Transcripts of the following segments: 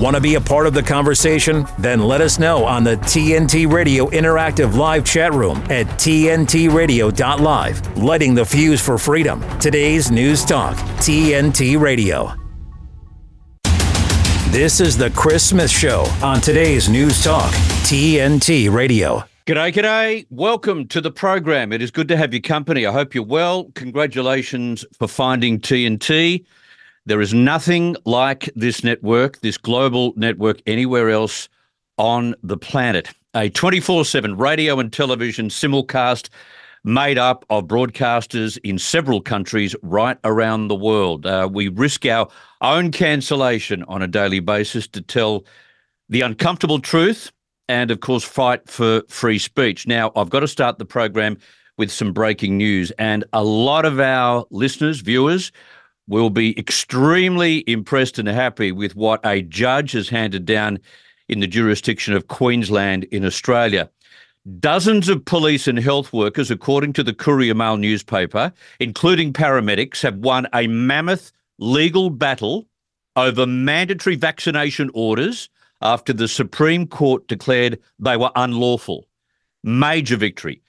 Want to be a part of the conversation? Then let us know on the TNT Radio Interactive Live chat room at TNTRadio.live. Lighting the fuse for freedom. Today's News Talk, TNT Radio. This is the Chris Smith Show on today's News Talk, TNT Radio. G'day, g'day. Welcome to the program. It is good to have your company. I hope you're well. Congratulations for finding TNT. There is nothing like this network, this global network, anywhere else on the planet. A 24 7 radio and television simulcast made up of broadcasters in several countries right around the world. Uh, we risk our own cancellation on a daily basis to tell the uncomfortable truth and, of course, fight for free speech. Now, I've got to start the program with some breaking news, and a lot of our listeners, viewers, will be extremely impressed and happy with what a judge has handed down in the jurisdiction of Queensland in Australia. Dozens of police and health workers, according to the Courier Mail newspaper, including paramedics, have won a mammoth legal battle over mandatory vaccination orders after the Supreme Court declared they were unlawful. Major victory.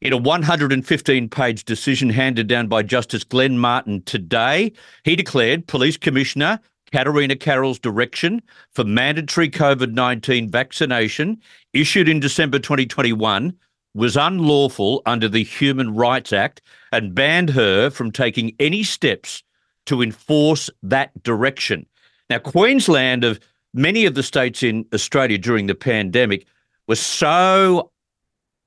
In a 115 page decision handed down by Justice Glenn Martin today, he declared Police Commissioner Katarina Carroll's direction for mandatory COVID 19 vaccination, issued in December 2021, was unlawful under the Human Rights Act and banned her from taking any steps to enforce that direction. Now, Queensland, of many of the states in Australia during the pandemic, was so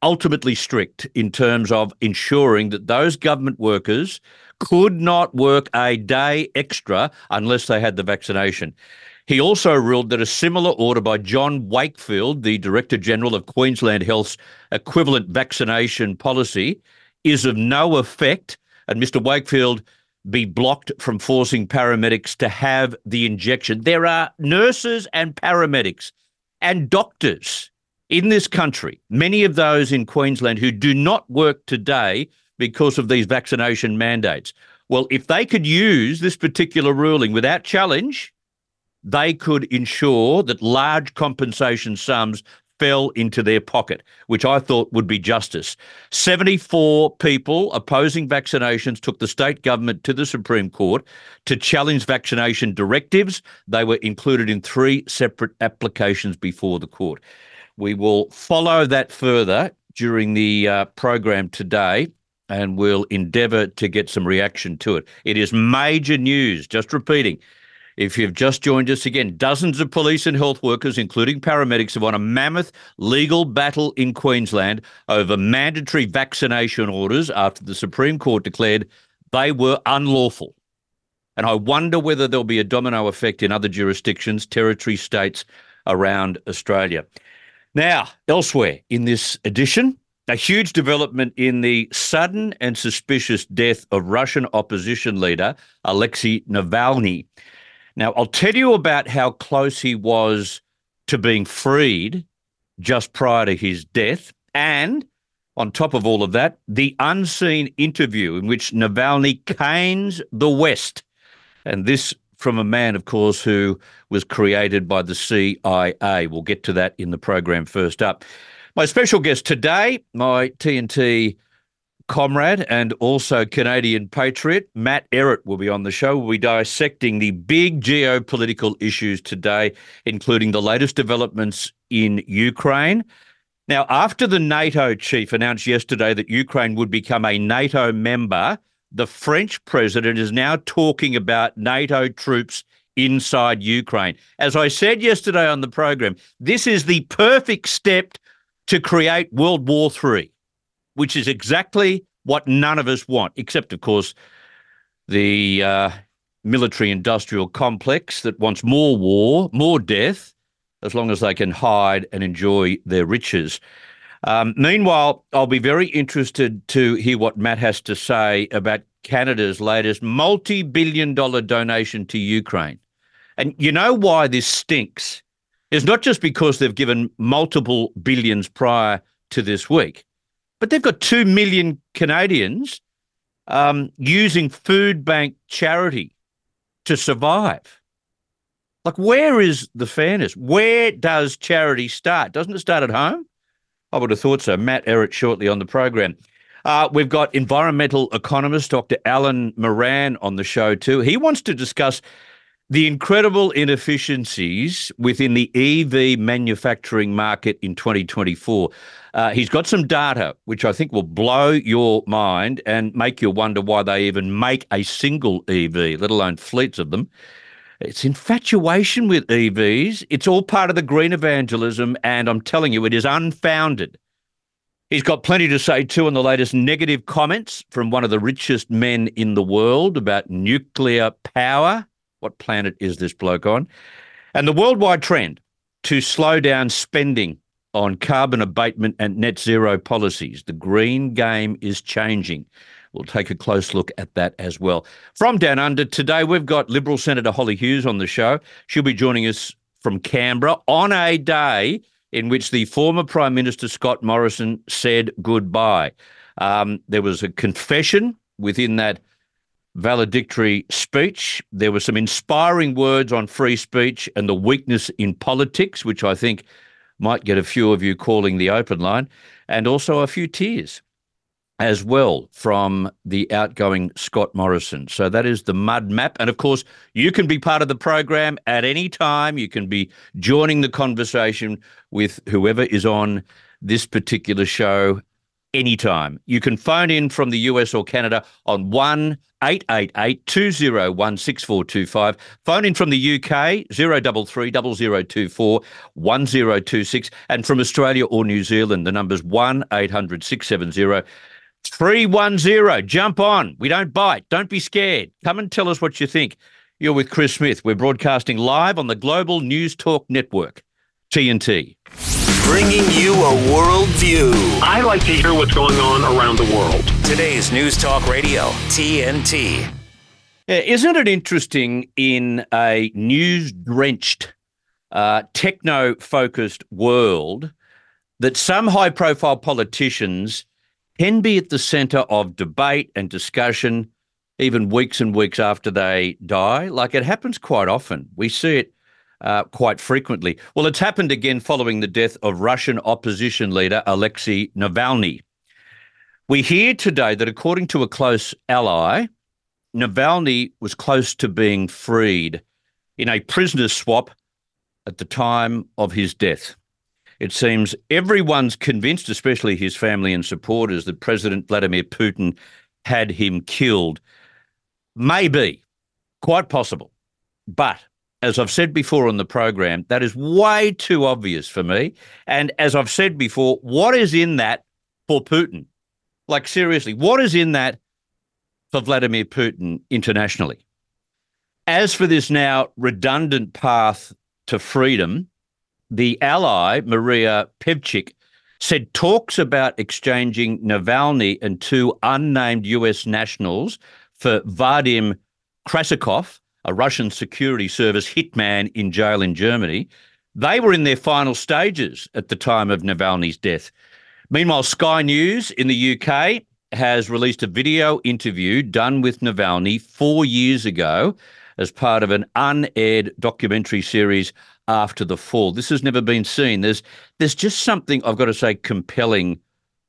ultimately strict in terms of ensuring that those government workers could not work a day extra unless they had the vaccination. He also ruled that a similar order by John Wakefield, the Director General of Queensland Health's equivalent vaccination policy, is of no effect, and Mr. Wakefield be blocked from forcing paramedics to have the injection. There are nurses and paramedics and doctors in this country, many of those in Queensland who do not work today because of these vaccination mandates. Well, if they could use this particular ruling without challenge, they could ensure that large compensation sums fell into their pocket, which I thought would be justice. 74 people opposing vaccinations took the state government to the Supreme Court to challenge vaccination directives. They were included in three separate applications before the court. We will follow that further during the uh, program today and we'll endeavour to get some reaction to it. It is major news, just repeating. If you've just joined us again, dozens of police and health workers, including paramedics, have won a mammoth legal battle in Queensland over mandatory vaccination orders after the Supreme Court declared they were unlawful. And I wonder whether there'll be a domino effect in other jurisdictions, territory states around Australia. Now, elsewhere in this edition, a huge development in the sudden and suspicious death of Russian opposition leader Alexei Navalny. Now, I'll tell you about how close he was to being freed just prior to his death. And on top of all of that, the unseen interview in which Navalny canes the West. And this from a man, of course, who was created by the CIA. We'll get to that in the program first up. My special guest today, my TNT comrade and also Canadian patriot, Matt Ehret, will be on the show. We'll be dissecting the big geopolitical issues today, including the latest developments in Ukraine. Now, after the NATO chief announced yesterday that Ukraine would become a NATO member, the French president is now talking about NATO troops inside Ukraine. As I said yesterday on the program, this is the perfect step to create World War III, which is exactly what none of us want, except, of course, the uh, military industrial complex that wants more war, more death, as long as they can hide and enjoy their riches. Um, meanwhile, I'll be very interested to hear what Matt has to say about Canada's latest multi billion dollar donation to Ukraine. And you know why this stinks? It's not just because they've given multiple billions prior to this week, but they've got 2 million Canadians um, using food bank charity to survive. Like, where is the fairness? Where does charity start? Doesn't it start at home? I would have thought so. Matt Ehret shortly on the program. Uh, we've got environmental economist Dr. Alan Moran on the show too. He wants to discuss the incredible inefficiencies within the EV manufacturing market in 2024. Uh, he's got some data which I think will blow your mind and make you wonder why they even make a single EV, let alone fleets of them. It's infatuation with EVs. It's all part of the green evangelism, and I'm telling you, it is unfounded. He's got plenty to say too on the latest negative comments from one of the richest men in the world about nuclear power what planet is this bloke on? And the worldwide trend to slow down spending on carbon abatement and net zero policies. The green game is changing. We'll take a close look at that as well. From Down Under, today we've got Liberal Senator Holly Hughes on the show. She'll be joining us from Canberra on a day in which the former Prime Minister Scott Morrison said goodbye. Um, there was a confession within that valedictory speech. There were some inspiring words on free speech and the weakness in politics, which I think might get a few of you calling the open line, and also a few tears as well from the outgoing Scott Morrison. So that is the mud map. And of course, you can be part of the program at any time. You can be joining the conversation with whoever is on this particular show anytime. You can phone in from the US or Canada on 1 888 201 6425. Phone in from the UK 033 0024 1026. And from Australia or New Zealand, the number's 1 800 670 310. Jump on. We don't bite. Don't be scared. Come and tell us what you think. You're with Chris Smith. We're broadcasting live on the Global News Talk Network, TNT bringing you a world view. I like to hear what's going on around the world. Today's News Talk Radio, TNT. Isn't it interesting in a news drenched, uh, techno focused world that some high profile politicians can be at the centre of debate and discussion even weeks and weeks after they die? Like it happens quite often. We see it uh, quite frequently. Well, it's happened again following the death of Russian opposition leader Alexei Navalny. We hear today that according to a close ally, Navalny was close to being freed in a prisoner swap at the time of his death. It seems everyone's convinced, especially his family and supporters, that President Vladimir Putin had him killed. Maybe, quite possible. But as I've said before on the program, that is way too obvious for me. And as I've said before, what is in that for Putin? Like, seriously, what is in that for Vladimir Putin internationally? As for this now redundant path to freedom, the ally, Maria Pevchik, said talks about exchanging Navalny and two unnamed US nationals for Vadim Krasikov, a Russian security service hitman in jail in Germany. They were in their final stages at the time of Navalny's death. Meanwhile, Sky News in the UK has released a video interview done with Navalny four years ago as part of an unaired documentary series after the fall. This has never been seen. There's there's just something I've got to say compelling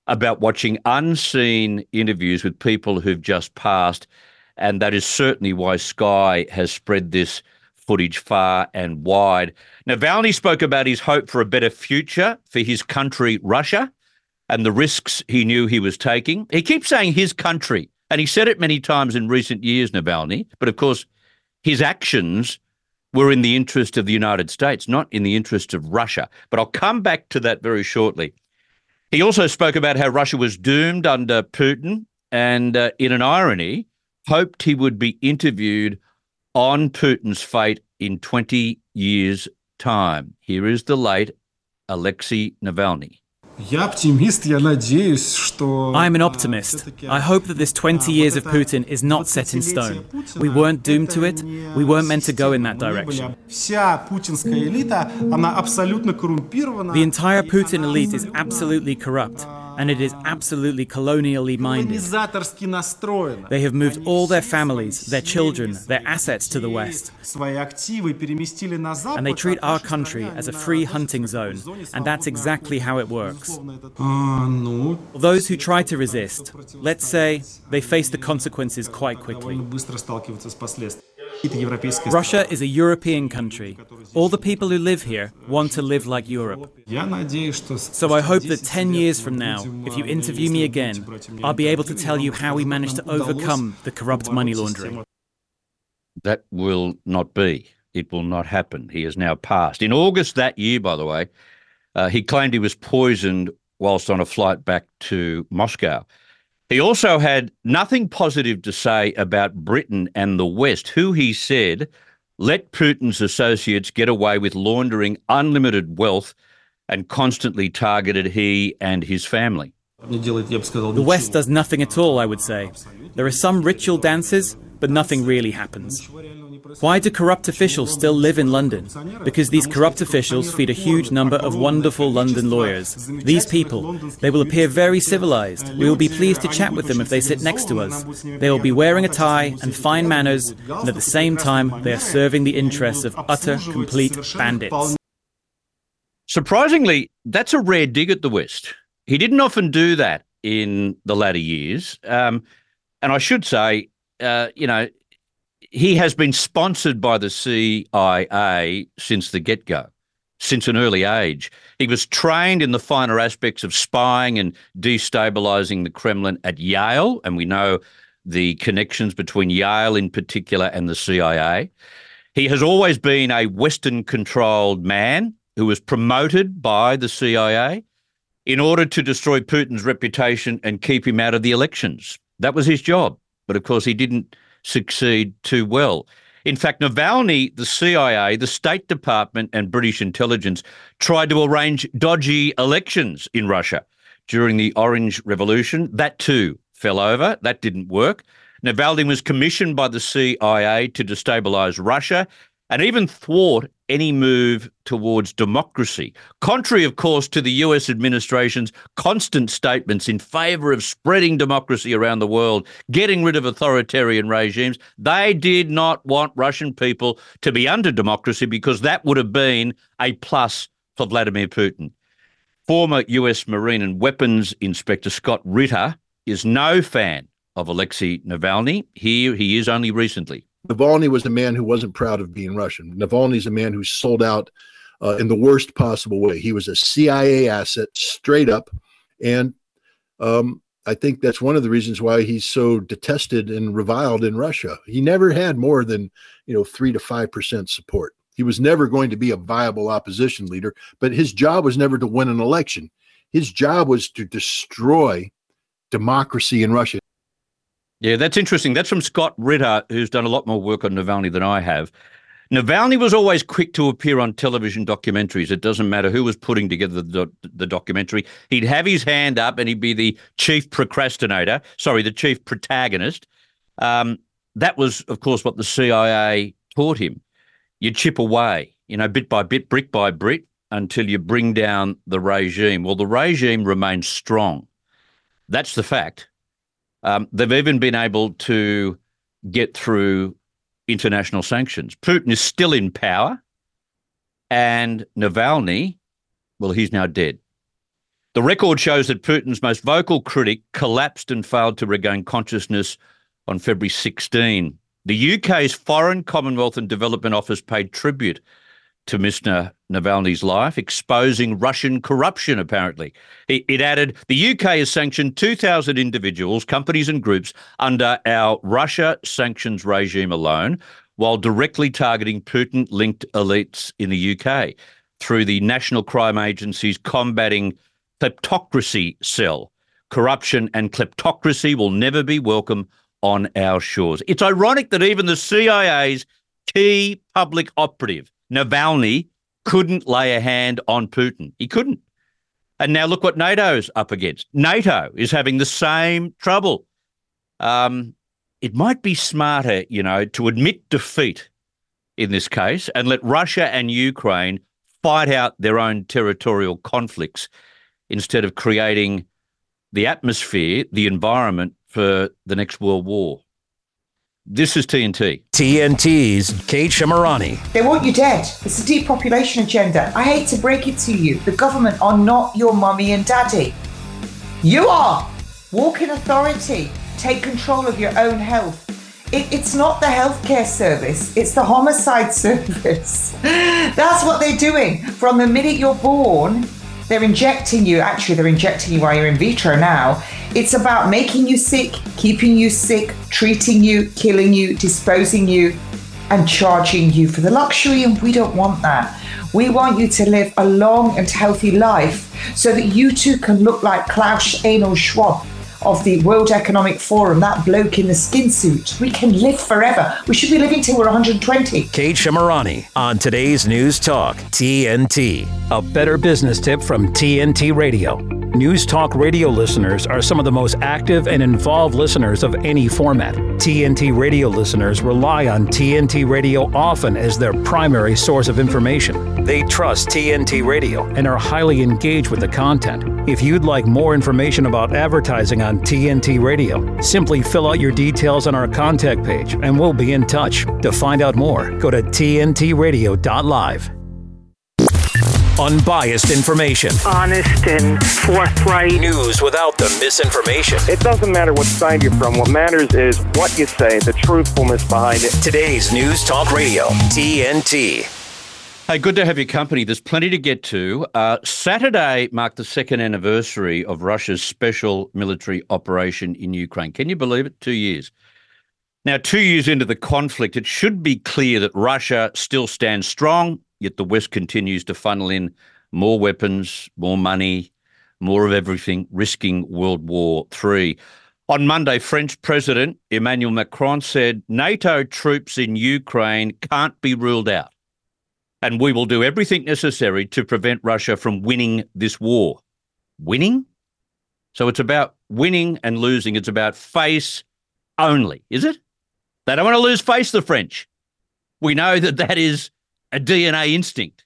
about watching unseen interviews with people who've just passed and that is certainly why Sky has spread this footage far and wide. Navalny spoke about his hope for a better future for his country, Russia, and the risks he knew he was taking. He keeps saying his country, and he said it many times in recent years, Navalny, but of course, his actions were in the interest of the United States, not in the interest of Russia. But I'll come back to that very shortly. He also spoke about how Russia was doomed under Putin, and uh, in an irony, hoped he would be interviewed on Putin's fate in 20 years' time. Here is the late Alexei Navalny. I am an optimist. I hope that this 20 years of Putin is not set in stone. We weren't doomed to it. We weren't meant to go in that direction. The entire Putin elite is absolutely corrupt and it is absolutely colonially minded. They have moved all their families, their children, their assets to the West. And they treat our country as a free hunting zone, and that's exactly how it works. Those who try to resist, let's say, they face the consequences quite quickly. Russia is a European country. All the people who live here want to live like Europe. So I hope that 10 years from now, if you interview me again, I'll be able to tell you how we managed to overcome the corrupt money laundering. That will not be. It will not happen. He has now passed. In August that year, by the way, uh, he claimed he was poisoned whilst on a flight back to Moscow. He also had nothing positive to say about Britain and the West, who he said let Putin's associates get away with laundering unlimited wealth and constantly targeted he and his family. The West does nothing at all, I would say. There are some ritual dances, but nothing really happens. Why do corrupt officials still live in London? Because these corrupt officials feed a huge number of wonderful London lawyers. These people, they will appear very civilized. We will be pleased to chat with them if they sit next to us. They will be wearing a tie and fine manners, and at the same time, they are serving the interests of utter, complete bandits. Surprisingly, that's a rare dig at the West. He didn't often do that in the latter years. Um, and I should say, uh, you know, he has been sponsored by the CIA since the get go, since an early age. He was trained in the finer aspects of spying and destabilizing the Kremlin at Yale. And we know the connections between Yale in particular and the CIA. He has always been a Western controlled man who was promoted by the CIA in order to destroy Putin's reputation and keep him out of the elections. That was his job. But of course, he didn't succeed too well. In fact, Navalny, the CIA, the State Department, and British intelligence tried to arrange dodgy elections in Russia during the Orange Revolution. That too fell over. That didn't work. Navalny was commissioned by the CIA to destabilize Russia and even thwart any move towards democracy. Contrary, of course, to the US administration's constant statements in favor of spreading democracy around the world, getting rid of authoritarian regimes, they did not want Russian people to be under democracy because that would have been a plus for Vladimir Putin. Former US Marine and Weapons Inspector Scott Ritter is no fan of Alexei Navalny. Here he is only recently. Navalny was a man who wasn't proud of being Russian. Navalny's a man who sold out uh, in the worst possible way. He was a CIA asset, straight up, and um, I think that's one of the reasons why he's so detested and reviled in Russia. He never had more than you know three to five percent support. He was never going to be a viable opposition leader, but his job was never to win an election. His job was to destroy democracy in Russia. Yeah, that's interesting. That's from Scott Ritter, who's done a lot more work on Navalny than I have. Navalny was always quick to appear on television documentaries. It doesn't matter who was putting together the, the documentary. He'd have his hand up and he'd be the chief procrastinator, sorry, the chief protagonist. Um, that was, of course, what the CIA taught him. You chip away, you know, bit by bit, brick by brick, until you bring down the regime. Well, the regime remains strong. That's the fact. Um, they've even been able to get through international sanctions. Putin is still in power, and Navalny, well, he's now dead. The record shows that Putin's most vocal critic collapsed and failed to regain consciousness on February 16. The UK's Foreign, Commonwealth and Development Office paid tribute to Mr. Navalny's life, exposing Russian corruption, apparently. It, it, added the UK has sanctioned 2,000 individuals, companies, and groups under our Russia sanctions regime alone, while directly targeting Putin linked elites in the UK through the National Crime Agency's Combating Kleptocracy Cell. Corruption and kleptocracy will never be welcome on our shores. It's ironic that even the CIA's key public operative, Navalny couldn't lay a hand on Putin. He couldn't. And now look what NATO's up against. NATO is having the same trouble. Um, it might be smarter, you know, to admit defeat in this case and let Russia and Ukraine fight out their own territorial conflicts instead of creating the atmosphere, the environment for the next world war. This is TNT. TNT's Kate Shemirani. They want you dead. It's a depopulation agenda. I hate to break it to you. The government are not your mummy and daddy. You are. Walk in authority. Take control of your own health. It, it's not the healthcare service, it's the homicide service. That's what they're doing. From the minute you're born, they're injecting you. Actually, they're injecting you while you're in vitro now. It's about making you sick, keeping you sick, treating you, killing you, disposing you, and charging you for the luxury. And we don't want that. We want you to live a long and healthy life so that you too can look like Klaus Einel Schwab of the World Economic Forum, that bloke in the skin suit. We can live forever. We should be living till we're 120. Kate Shemirani on today's News Talk TNT. A better business tip from TNT Radio. News Talk Radio listeners are some of the most active and involved listeners of any format. TNT Radio listeners rely on TNT Radio often as their primary source of information. They trust TNT Radio and are highly engaged with the content. If you'd like more information about advertising on TNT Radio, simply fill out your details on our contact page and we'll be in touch. To find out more, go to tntradio.live. Unbiased information. honest and forthright. News without the misinformation. It doesn't matter what side you're from. What matters is what you say, the truthfulness behind it. Today's News Talk Radio, TNT. Hey, good to have your company. There's plenty to get to. Uh, Saturday marked the second anniversary of Russia's special military operation in Ukraine. Can you believe it? Two years. Now, two years into the conflict, it should be clear that Russia still stands strong, yet the West continues to funnel in more weapons, more money, more of everything, risking World War III. On Monday, French President Emmanuel Macron said NATO troops in Ukraine can't be ruled out and we will do everything necessary to prevent Russia from winning this war. Winning? So it's about winning and losing. It's about face only, is it? They don't want to lose face, the French. We know that that is a DNA instinct.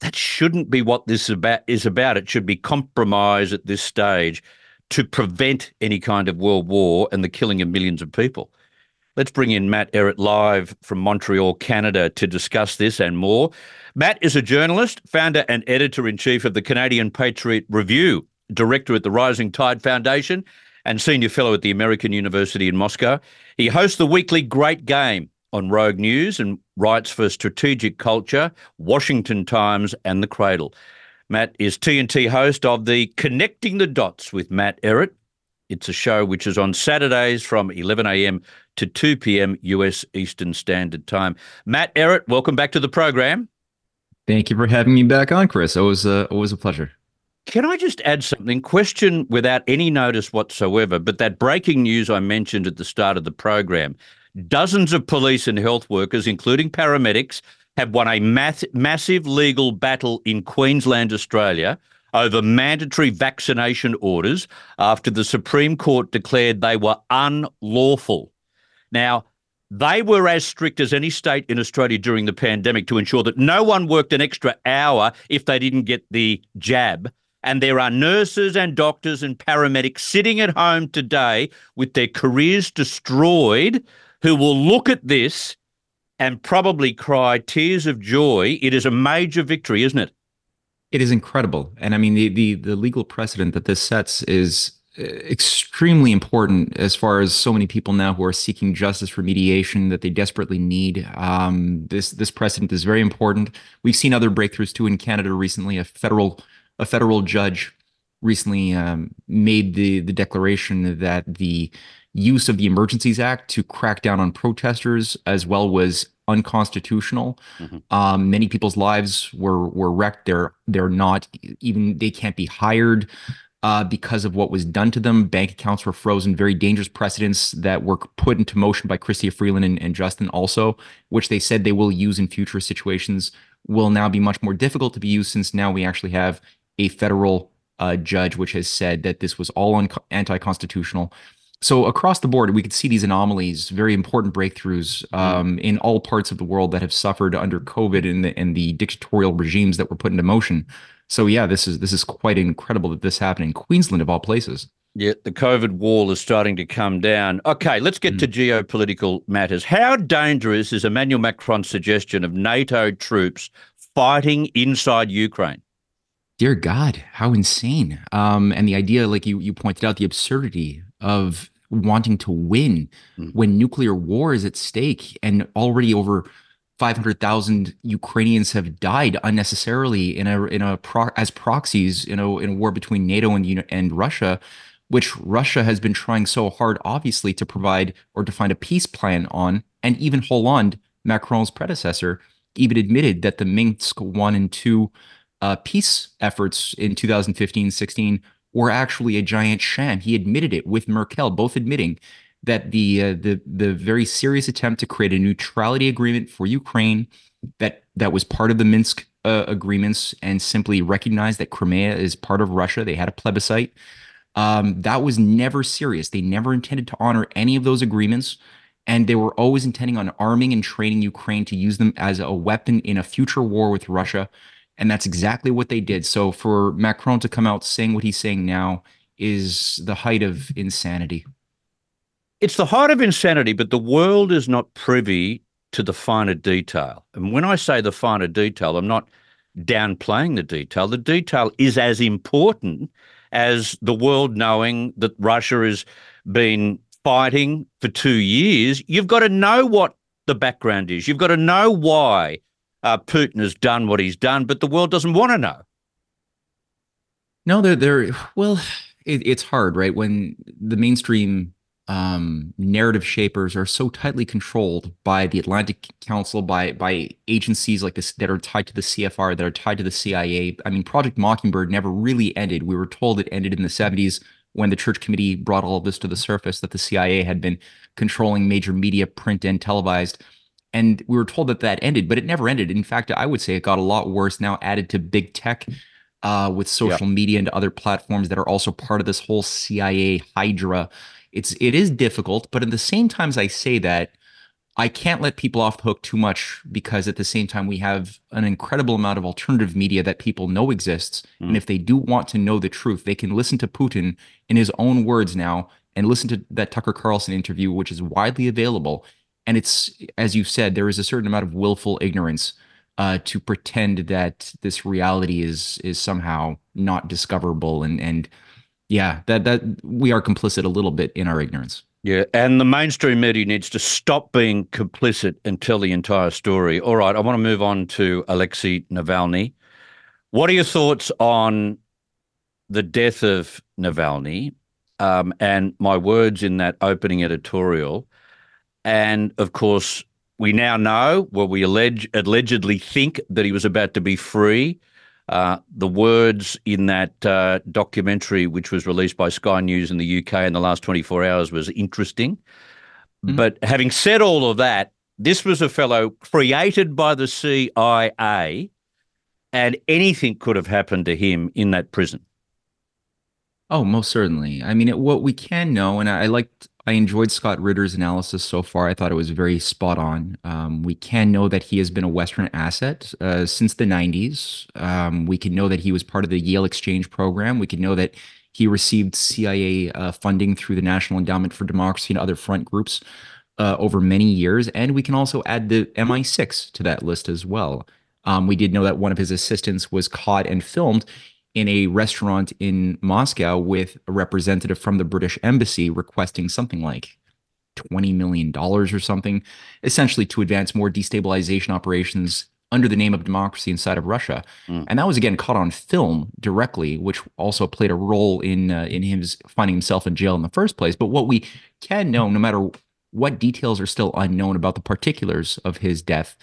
That shouldn't be what this about, is about. It should be compromise at this stage to prevent any kind of world war and the killing of millions of people. Let's bring in Matt Ehret live from Montreal, Canada, to discuss this and more. Matt is a journalist, founder and editor in chief of the Canadian Patriot Review, director at the Rising Tide Foundation, and senior fellow at the American University in Moscow. He hosts the weekly Great Game on Rogue News and writes for Strategic Culture, Washington Times, and The Cradle. Matt is TNT host of the Connecting the Dots with Matt Ehret. It's a show which is on Saturdays from 11 a.m. to 2 p.m. US Eastern Standard Time. Matt Ehret, welcome back to the program. Thank you for having me back on, Chris. Always, uh, always a pleasure. Can I just add something? Question without any notice whatsoever, but that breaking news I mentioned at the start of the program dozens of police and health workers, including paramedics, have won a math- massive legal battle in Queensland, Australia, over mandatory vaccination orders after the Supreme Court declared they were unlawful. Now, they were as strict as any state in Australia during the pandemic to ensure that no one worked an extra hour if they didn't get the jab. And there are nurses and doctors and paramedics sitting at home today with their careers destroyed who will look at this and probably cry tears of joy. It is a major victory, isn't it? It is incredible, and I mean the the the legal precedent that this sets is uh, extremely important as far as so many people now who are seeking justice for mediation that they desperately need. Um, this this precedent is very important. We've seen other breakthroughs too in Canada recently. A federal a federal judge recently um, made the the declaration that the use of the Emergencies Act to crack down on protesters as well was unconstitutional. Mm-hmm. Um, many people's lives were were wrecked. They're they're not even they can't be hired uh, because of what was done to them. Bank accounts were frozen. Very dangerous precedents that were put into motion by Chrystia Freeland and, and Justin also, which they said they will use in future situations. Will now be much more difficult to be used since now we actually have a federal uh, judge which has said that this was all un- anti-constitutional so across the board, we could see these anomalies, very important breakthroughs mm-hmm. um, in all parts of the world that have suffered under COVID and the, and the dictatorial regimes that were put into motion. So yeah, this is this is quite incredible that this happened in Queensland of all places. Yeah, the COVID wall is starting to come down. Okay, let's get mm. to geopolitical matters. How dangerous is Emmanuel Macron's suggestion of NATO troops fighting inside Ukraine? Dear God, how insane! Um, and the idea, like you you pointed out, the absurdity of wanting to win mm. when nuclear war is at stake, and already over 500,000 Ukrainians have died unnecessarily in a in a pro, as proxies in a in a war between NATO and and Russia which Russia has been trying so hard, obviously, to provide or to find a peace plan on. And even Hollande, Macron's predecessor, even admitted that the Minsk 1 and 2 uh, peace efforts in 2015 16 were actually a giant sham. He admitted it with Merkel, both admitting that the uh, the the very serious attempt to create a neutrality agreement for Ukraine that that was part of the Minsk uh, agreements and simply recognized that Crimea is part of Russia. They had a plebiscite um, that was never serious. They never intended to honor any of those agreements. And they were always intending on arming and training Ukraine to use them as a weapon in a future war with Russia. And that's exactly what they did. So for Macron to come out saying what he's saying now is the height of insanity. It's the height of insanity, but the world is not privy to the finer detail. And when I say the finer detail, I'm not downplaying the detail. The detail is as important as the world knowing that Russia has been fighting for two years, you've got to know what the background is. You've got to know why uh, Putin has done what he's done, but the world doesn't want to know. No, they're they're well. It, it's hard, right? When the mainstream um, narrative shapers are so tightly controlled by the Atlantic Council, by by agencies like this that are tied to the CFR, that are tied to the CIA. I mean, Project Mockingbird never really ended. We were told it ended in the 70s when the Church Committee brought all of this to the surface that the CIA had been controlling major media, print and televised. And we were told that that ended, but it never ended. In fact, I would say it got a lot worse now, added to big tech uh, with social media and other platforms that are also part of this whole CIA hydra it's it is difficult, but at the same time as I say that, I can't let people off the hook too much because at the same time we have an incredible amount of alternative media that people know exists. Mm. And if they do want to know the truth, they can listen to Putin in his own words now and listen to that Tucker Carlson interview, which is widely available. And it's, as you said, there is a certain amount of willful ignorance uh, to pretend that this reality is is somehow not discoverable and and yeah, that that we are complicit a little bit in our ignorance. Yeah, and the mainstream media needs to stop being complicit and tell the entire story. All right, I want to move on to Alexei Navalny. What are your thoughts on the death of Navalny um, and my words in that opening editorial? And of course, we now know, well, we allege, allegedly think that he was about to be free. Uh, the words in that uh, documentary, which was released by Sky News in the UK in the last 24 hours, was interesting. Mm-hmm. But having said all of that, this was a fellow created by the CIA, and anything could have happened to him in that prison. Oh, most certainly. I mean, it, what we can know, and I, I liked I enjoyed Scott Ritter's analysis so far. I thought it was very spot on. Um, we can know that he has been a Western asset uh, since the 90s. Um, we can know that he was part of the Yale Exchange program. We can know that he received CIA uh, funding through the National Endowment for Democracy and other front groups uh, over many years. And we can also add the MI6 to that list as well. Um, we did know that one of his assistants was caught and filmed in a restaurant in Moscow with a representative from the British embassy requesting something like $20 million or something, essentially to advance more destabilization operations under the name of democracy inside of Russia. Mm. And that was again caught on film directly, which also played a role in uh, in him finding himself in jail in the first place. But what we can know, no matter what details are still unknown about the particulars of his death,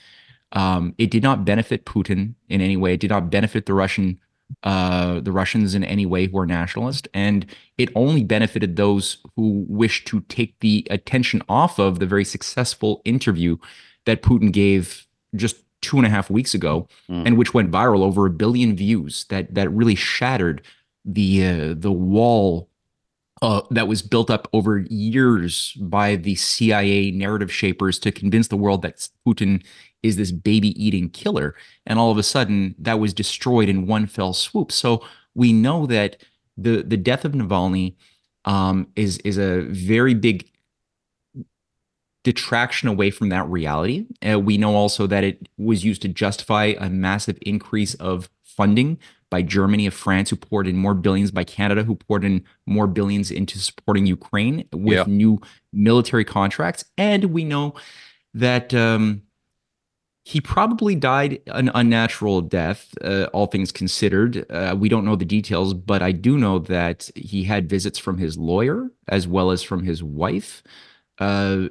um, it did not benefit Putin in any way. It did not benefit the Russian uh, the Russians in any way who are nationalist, and it only benefited those who wished to take the attention off of the very successful interview that Putin gave just two and a half weeks ago, mm. and which went viral over a billion views. That that really shattered the uh, the wall uh, that was built up over years by the CIA narrative shapers to convince the world that Putin is this baby eating killer. And all of a sudden, that was destroyed in one fell swoop. So we know that the the death of Navalny um, is is a very big detraction away from that reality. Uh, we know also that it was used to justify a massive increase of funding by Germany, of France, who poured in more billions, by Canada, who poured in more billions into supporting Ukraine with Yeah. new military contracts. And we know that um, he probably died an unnatural death, uh, all things considered. Uh, we don't know the details, but I do know that he had visits from his lawyer as well as from his wife. Uh,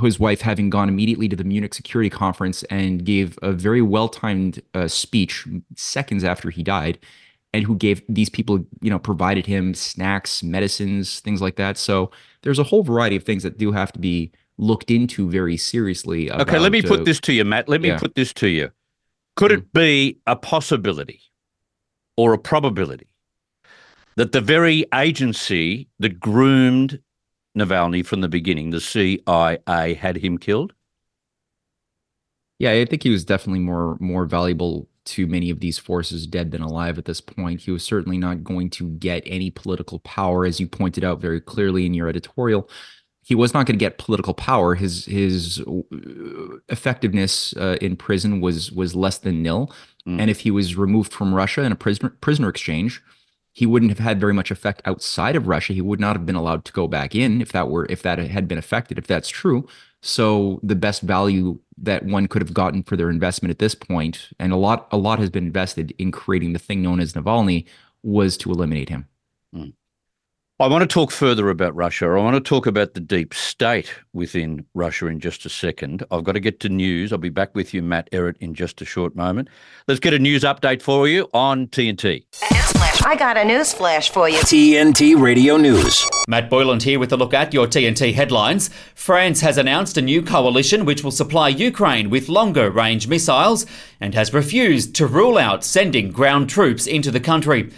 his wife having gone immediately to the Munich Security Conference and gave a very well timed uh, speech seconds after he died, and who gave these people, you know, provided him snacks, medicines, things like that. So there's a whole variety of things that do have to be looked into very seriously. Okay, let me about, put uh, this to you, Matt. Let me yeah. put this to you. Could it be a possibility or a probability that the very agency that groomed Navalny from the beginning, the CIA, had him killed? Yeah, I think he was definitely more more valuable to many of these forces dead than alive at this point. He was certainly not going to get any political power, as you pointed out very clearly in your editorial. He was not going to get political power. His his uh, effectiveness uh, in prison was was less than nil, and if he was removed from Russia in a prisoner prisoner exchange, he wouldn't have had very much effect outside of Russia. He would not have been allowed to go back in if that were if that had been affected. If that's true, so the best value that one could have gotten for their investment at this point, and a lot a lot has been invested in creating the thing known as Navalny, was to eliminate him. Hmm. I want to talk further about Russia. I want to talk about the deep state within Russia in just a second. I've got to get to news. I'll be back with you, Matt Ehret, in just a short moment. Let's get a news update for you on TNT. I got a news flash for you. TNT Radio News. Matt Boyland here with a look at your TNT headlines. France has announced a new coalition which will supply Ukraine with longer range missiles and has refused to rule out sending ground troops into the country.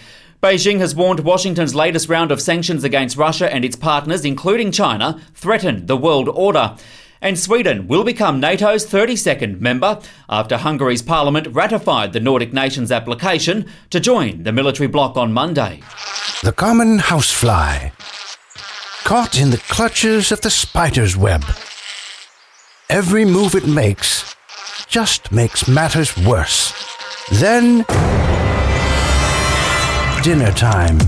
Beijing has warned Washington's latest round of sanctions against Russia and its partners, including China, threaten the world order. And Sweden will become NATO's 32nd member after Hungary's parliament ratified the Nordic nations' application to join the military bloc on Monday. The common housefly, caught in the clutches of the spider's web. Every move it makes just makes matters worse. Then, dinner time.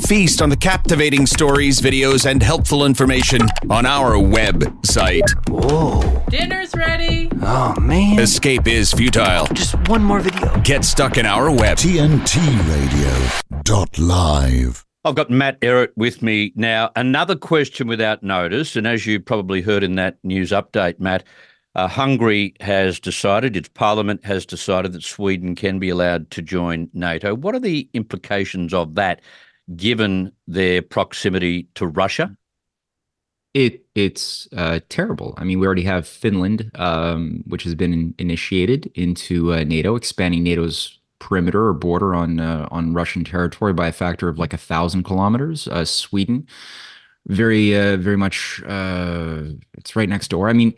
Feast on the captivating stories, videos, and helpful information on our website. Whoa. Dinner's ready. Oh, man. Escape is futile. Just one more video. Get stuck in our web. TNT Radio dot live. I've got Matt Ehret with me now. Another question without notice. And as you probably heard in that news update, Matt, uh, Hungary has decided, its parliament has decided that Sweden can be allowed to join NATO. What are the implications of that, given their proximity to Russia? It it's uh, terrible. I mean, we already have Finland, um, which has been initiated into uh, NATO, expanding NATO's perimeter or border on uh, on Russian territory by a factor of like a thousand kilometers. Uh, Sweden, very uh, very much, it's right next door. I mean,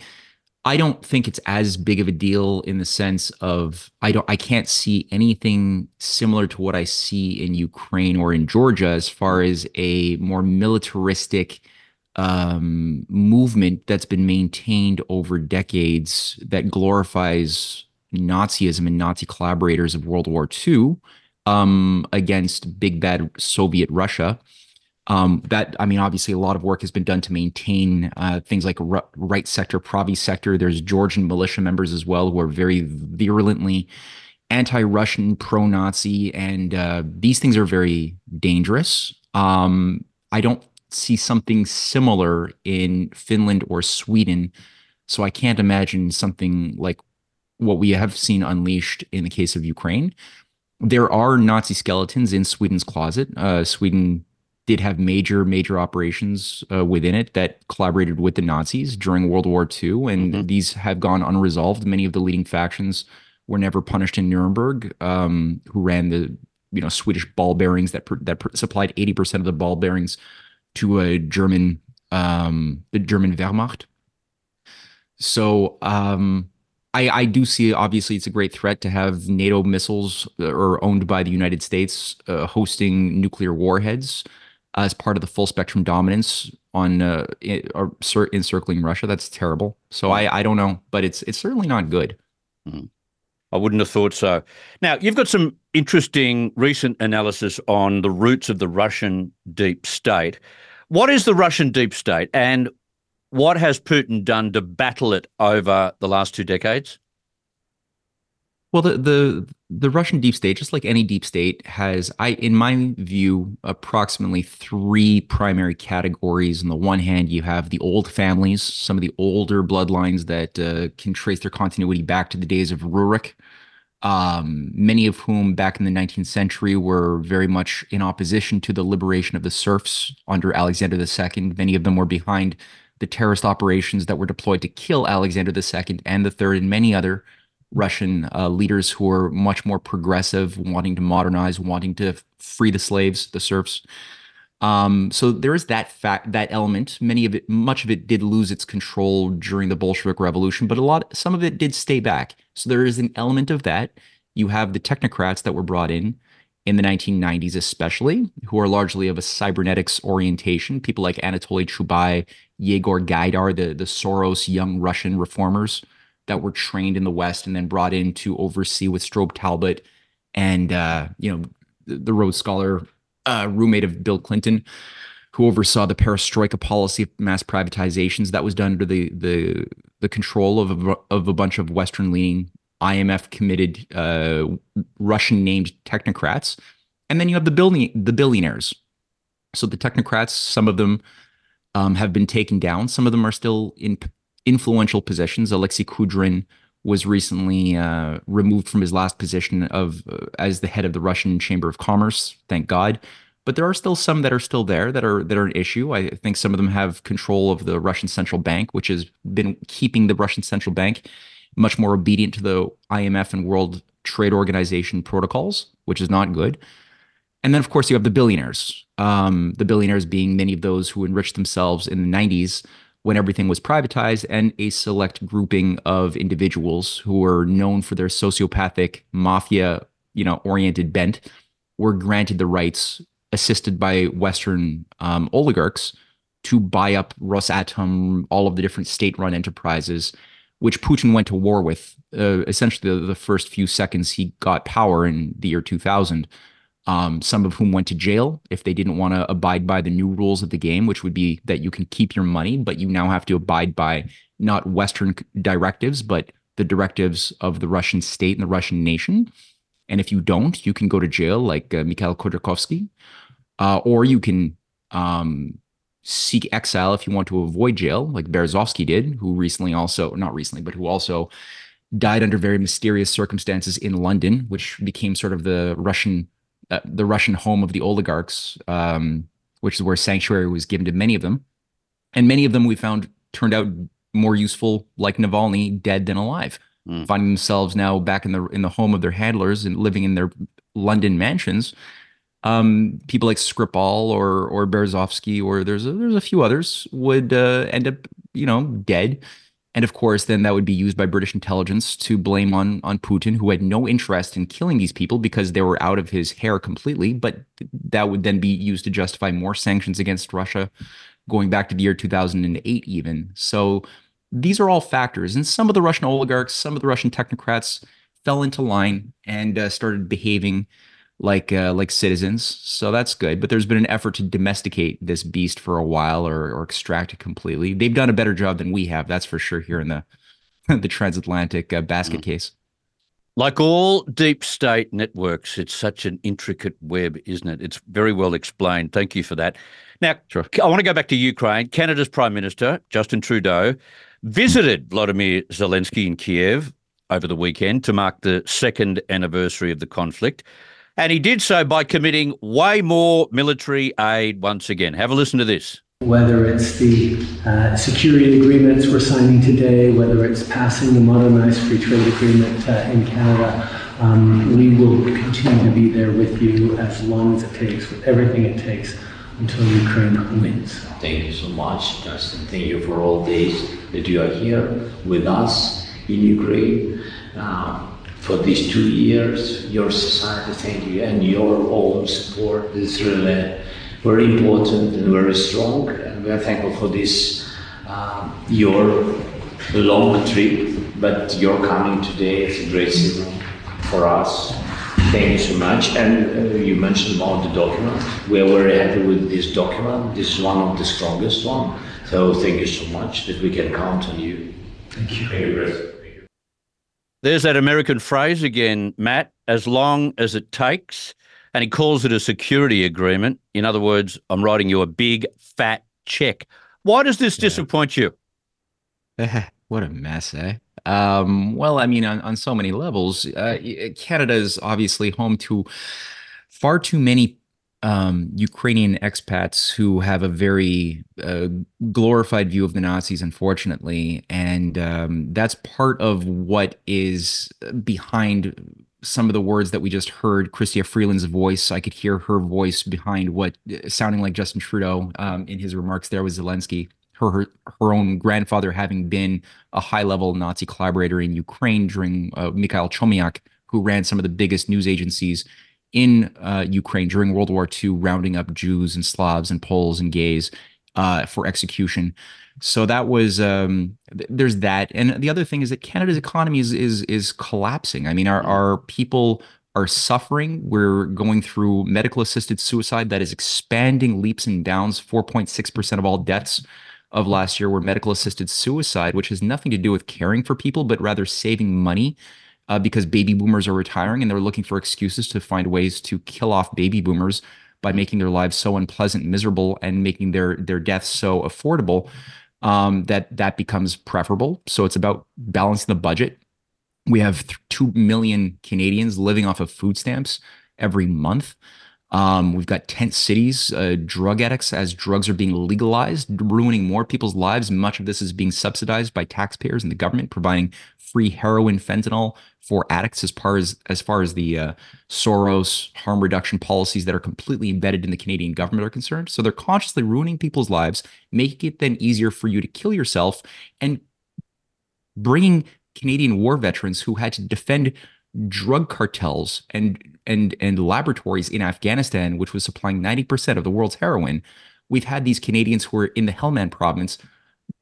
I don't think it's as big of a deal in the sense of I don't I can't see anything similar to what I see in Ukraine or in Georgia as far as a more militaristic um, movement that's been maintained over decades that glorifies Nazism and Nazi collaborators of World War II um, against big bad Soviet Russia. Um, that I mean, obviously, a lot of work has been done to maintain uh, things like ru- right sector, Pravi sector. There's Georgian militia members as well who are very virulently anti-Russian, pro-Nazi, and uh, these things are very dangerous. Um, I don't see something similar in Finland or Sweden, so I can't imagine something like what we have seen unleashed in the case of Ukraine. There are Nazi skeletons in Sweden's closet. Uh, Sweden did have major, major operations uh, within it that collaborated with the Nazis during World War II, and these have gone unresolved. Many of the leading factions were never punished in Nuremberg, um, who ran the you know Swedish ball bearings that that supplied 80% of the ball bearings to a German um, the German Wehrmacht. So um, I, I do see obviously it's a great threat to have NATO missiles uh, or owned by the United States uh, hosting nuclear warheads as part of the full spectrum dominance on uh, encircling Russia. That's terrible. So I, I don't know, but it's it's certainly not good. Mm. I wouldn't have thought so. Now you've got some interesting recent analysis on the roots of the Russian deep state. What is the Russian deep state, and what has Putin done to battle it over the last two decades? Well, the the the Russian deep state, just like any deep state, has, I in my view, approximately three primary categories. On the one hand, you have the old families, some of the older bloodlines that uh, can trace their continuity back to the days of Rurik. Um, many of whom back in the 19th century were very much in opposition to the liberation of the serfs under Alexander II. Many of them were behind the terrorist operations that were deployed to kill Alexander II and the Third, and many other Russian uh, leaders who were much more progressive, wanting to modernize, wanting to free the slaves, the serfs. Um, so there is that fact, that element. Many of it, much of it, did lose its control during the Bolshevik Revolution, but a lot, some of it did stay back. So there is an element of that. You have the technocrats that were brought in in the 1990s, especially, who are largely of a cybernetics orientation. People like Anatoly Chubais, Yegor Gaidar, the, the Soros young Russian reformers that were trained in the West and then brought in to oversee with Strobe Talbott and, uh, you know, the, the Rhodes Scholar uh, roommate of Bill Clinton, who oversaw the perestroika policy of mass privatizations that was done under the the the control of a, of a bunch of Western leaning IMF committed uh, Russian named technocrats, and then you have the billion the billionaires. So the technocrats, some of them um, have been taken down. Some of them are still in influential positions. Alexei Kudrin was recently uh, removed from his last position of uh, as the head of the Russian Chamber of Commerce. Thank God. But there are still some that are still there that are that are an issue. I think some of them have control of the Russian central bank, which has been keeping the Russian central bank much more obedient to the IMF and World Trade Organization protocols, which is not good. And then, of course, you have the billionaires. Um, the billionaires being many of those who enriched themselves in the 90s when everything was privatized, and a select grouping of individuals who were known for their sociopathic mafia, you know, oriented bent, were granted the rights, assisted by Western um, oligarchs, to buy up Rosatom, all of the different state-run enterprises, which Putin went to war with. Uh, essentially, the, the first few seconds he got power in the year 2000 um, some of whom went to jail if they didn't want to abide by the new rules of the game, which would be that you can keep your money, but you now have to abide by not Western directives, but the directives of the Russian state and the Russian nation. And if you don't, you can go to jail, like uh, Mikhail Khodorkovsky, uh, or you can um, seek exile if you want to avoid jail, like Berezovsky did, who recently also, not recently, but who also died under very mysterious circumstances in London, which became sort of the Russian uh, the Russian home of the oligarchs, um, which is where sanctuary was given to many of them. And many of them we found turned out more useful, like Navalny, dead than alive, mm. finding themselves now back in the in the home of their handlers and living in their London mansions. Um, people like Skripal or or Berezovsky or there's a, there's a few others would uh, end up you know dead and of course, then that would be used by British intelligence to blame on on Putin, who had no interest in killing these people because they were out of his hair completely. But that would then be used to justify more sanctions against Russia, going back to the year 2008, even. So these are all factors, and some of the Russian oligarchs, some of the Russian technocrats fell into line and uh, started behaving like uh, like citizens. So that's good. But there's been an effort to domesticate this beast for a while or, or extract it completely. They've done a better job than we have, that's for sure. Here in the the transatlantic uh, basket mm. case. Like all deep state networks, it's such an intricate web, isn't it? It's very well explained. Thank you for that. Now, sure. I want to go back to Ukraine. Canada's Prime Minister, Justin Trudeau, visited Vladimir Zelensky in Kiev over the weekend to mark the second anniversary of the conflict. And he did so by committing way more military aid once again. Have a listen to this. Whether it's the uh, security agreements we're signing today, whether it's passing the modernized free trade agreement uh, in Canada, Um, we will continue to be there with you as long as it takes, with everything it takes, until Ukraine wins. Thank you so much, Justin. Thank you for all days that you are here with us in Ukraine. Uh, for these two years, your society, thank you, and your own support is really very important and very strong. And we are thankful for this, uh, your long trip, but your coming today is a great signal for us. Thank you so much. And uh, you mentioned about the document. We are very happy with this document. This is one of the strongest one. So thank you so much that we can count on you. Thank you. Thank you, Chris. There's that American phrase again, Matt, as long as it takes. And he calls it a security agreement. In other words, I'm writing you a big fat check. Why does this disappoint you? what a mess, eh? Um, well, I mean, on, on so many levels, uh, Canada is obviously home to far too many um, Ukrainian expats who have a very uh, glorified view of the Nazis, unfortunately, and um, that's part of what is behind some of the words that we just heard. Chrystia Freeland's voice, I could hear her voice behind what sounding like Justin Trudeau um, in his remarks there with Zelensky. Her, her her own grandfather having been a high level Nazi collaborator in Ukraine during uh, Mikhail Chomiak, who ran some of the biggest news agencies in uh, Ukraine during World War II, rounding up Jews and Slavs and Poles and gays uh, for execution. So that was um, th- there's that, and the other thing is that Canada's economy is is is collapsing. I mean, our our people are suffering. We're going through medical assisted suicide that is expanding leaps and bounds. Four point six percent of all deaths of last year were medical assisted suicide, which has nothing to do with caring for people, but rather saving money uh, because baby boomers are retiring and they're looking for excuses to find ways to kill off baby boomers by making their lives so unpleasant, miserable, and making their their deaths so affordable um, that that becomes preferable. So it's about balancing the budget. We have th- two million Canadians living off of food stamps every month. Um, we've got tent cities, uh, drug addicts as drugs are being legalized, ruining more people's lives. Much of this is being subsidized by taxpayers and the government, providing free heroin, fentanyl for addicts as far as as far as the uh, Soros harm reduction policies that are completely embedded in the Canadian government are concerned. So they're consciously ruining people's lives, making it then easier for you to kill yourself, and bringing Canadian war veterans who had to defend drug cartels and and and laboratories in Afghanistan, which was supplying 90% of the world's heroin. We've had these Canadians who are in the Helmand province,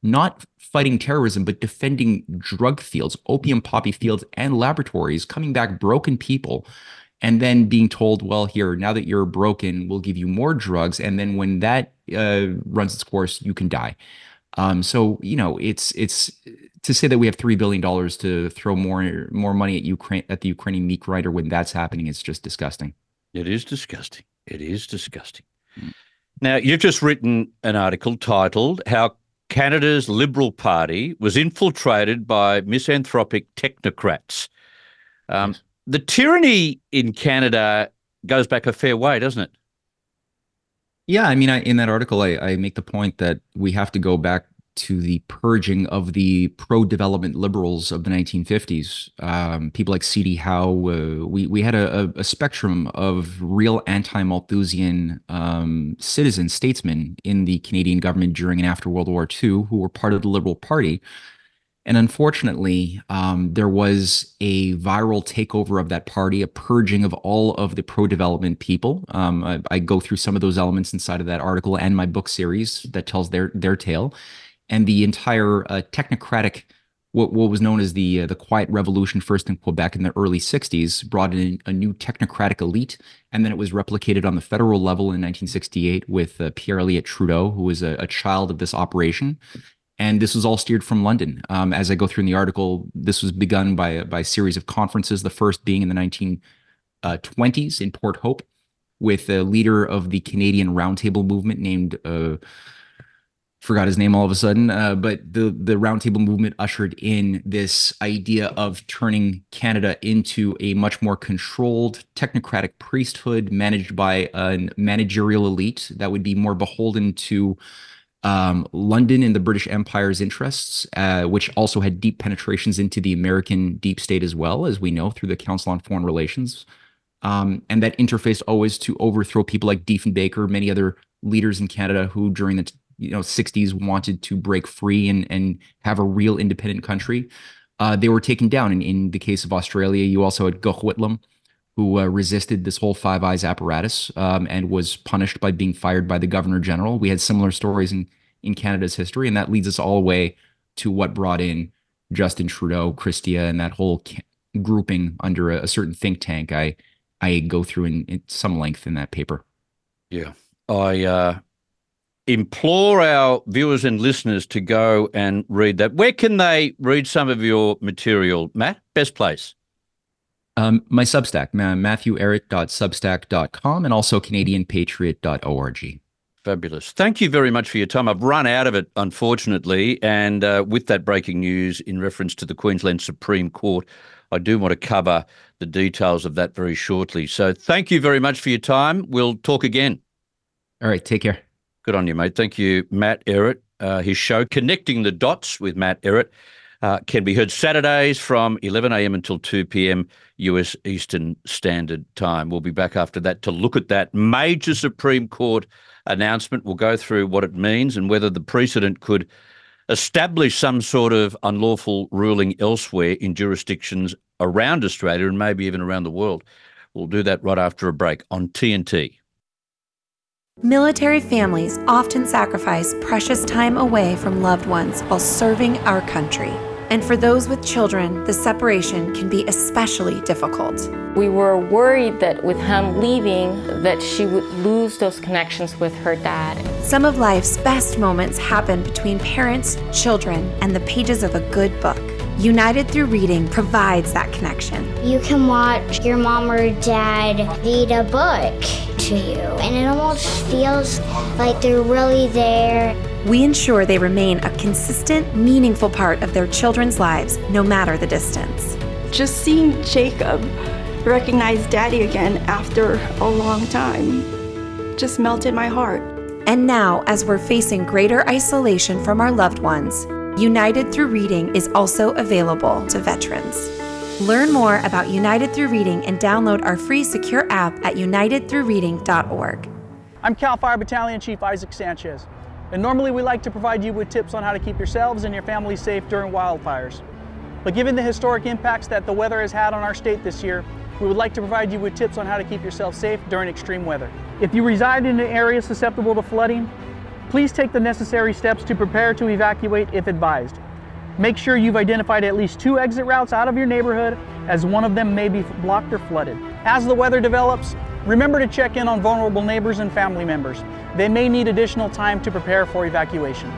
not fighting terrorism, but defending drug fields, opium poppy fields, and laboratories, coming back broken people, and then being told, well, here, now that you're broken, we'll give you more drugs. And then when that uh, runs its course, you can die. Um, so, you know, it's it's to say that we have three billion dollars to throw more more money at Ukraine at the Ukrainian meat grinder when that's happening is just disgusting. It is disgusting. It is disgusting. Mm. Now you've just written an article titled "How Canada's Liberal Party Was Infiltrated by Misanthropic Technocrats." Um, yes. The tyranny in Canada goes back a fair way, doesn't it? Yeah, I mean, I, in that article, I, I make the point that we have to go back to the purging of the pro-development liberals of the 1950s. Um, people like C.D. Howe. Uh, we we had a, a, spectrum of real anti-Malthusian um, citizen statesmen in the Canadian government during and after World War II who were part of the Liberal Party. And unfortunately, um, there was a viral takeover of that party, a purging of all of the pro development people. Um, I, I, go through some of those elements inside of that article and my book series that tells their their tale and the entire uh, technocratic what, what was known as the uh, the Quiet Revolution, first in Quebec in the early '60s, brought in a new technocratic elite, and then it was replicated on the federal level in 1968 with uh, Pierre Elliott Trudeau, who was a, a, child of this operation. And this was all steered from London. Um, as I go through in the article, this was begun by by a series of conferences. The first being in the 1920s uh, in Port Hope, with a leader of the Canadian Roundtable movement named uh, forgot his name all of a sudden. Uh, but the the roundtable movement ushered in this idea of turning Canada into a much more controlled technocratic priesthood managed by a managerial elite that would be more beholden to um, London and the British Empire's interests, uh, which also had deep penetrations into the American deep state as well, as we know through the Council on Foreign Relations. Um, and that interface always to overthrow people like Diefenbaker, many other leaders in Canada who during the you know 60s wanted to break free and and have a real independent country. Uh, they were taken down. In, in the case of Australia, you also had Gough Whitlam, who uh, resisted this whole Five Eyes apparatus um, and was punished by being fired by the Governor General. We had similar stories in in Canada's history, and that leads us all the way to what brought in Justin Trudeau, Chrystia, and that whole ca- grouping under a, a, certain think tank. I I go through in, in some length in that paper. Yeah, I uh, implore our viewers and listeners to go and read that. Where can they read some of your material, Matt? Best place. Um, my Substack, matthewehret.substack.com, and also CanadianPatriot.org. Fabulous. Thank you very much for your time. I've run out of it, unfortunately. And uh, with that breaking news in reference to the Queensland Supreme Court, I do want to cover the details of that very shortly. So thank you very much for your time. We'll talk again. All right. Take care. Good on you, mate. Thank you, Matt Ehret. Uh, his show, Connecting the Dots with Matt Ehret, uh, can be heard Saturdays from 11 a.m. until 2 p.m. US Eastern Standard Time. We'll be back after that to look at that major Supreme Court announcement. We'll go through what it means and whether the precedent could establish some sort of unlawful ruling elsewhere in jurisdictions around Australia and maybe even around the world. We'll do that right after a break on TNT. Military families often sacrifice precious time away from loved ones while serving our country. And for those with children, the separation can be especially difficult. We were worried that with him leaving that she would lose those connections with her dad. Some of life's best moments happen between parents, children, and the pages of a good book. United Through Reading provides that connection. You can watch your mom or dad read a book to you, and it almost feels like they're really there. We ensure they remain a consistent, meaningful part of their children's lives, no matter the distance. Just seeing Jacob recognize daddy again after a long time just melted my heart. And now, as we're facing greater isolation from our loved ones, United Through Reading is also available to veterans. Learn more about United Through Reading and download our free secure app at unitedthroughreading.org. I'm CAL FIRE Battalion Chief Isaac Sanchez, and normally we like to provide you with tips on how to keep yourselves and your family safe during wildfires. But given the historic impacts that the weather has had on our state this year, we would like to provide you with tips on how to keep yourself safe during extreme weather. If you reside in an area susceptible to flooding, Please take the necessary steps to prepare to evacuate if advised. Make sure you've identified at least two exit routes out of your neighborhood as one of them may be blocked or flooded. As the weather develops, remember to check in on vulnerable neighbors and family members. They may need additional time to prepare for evacuation.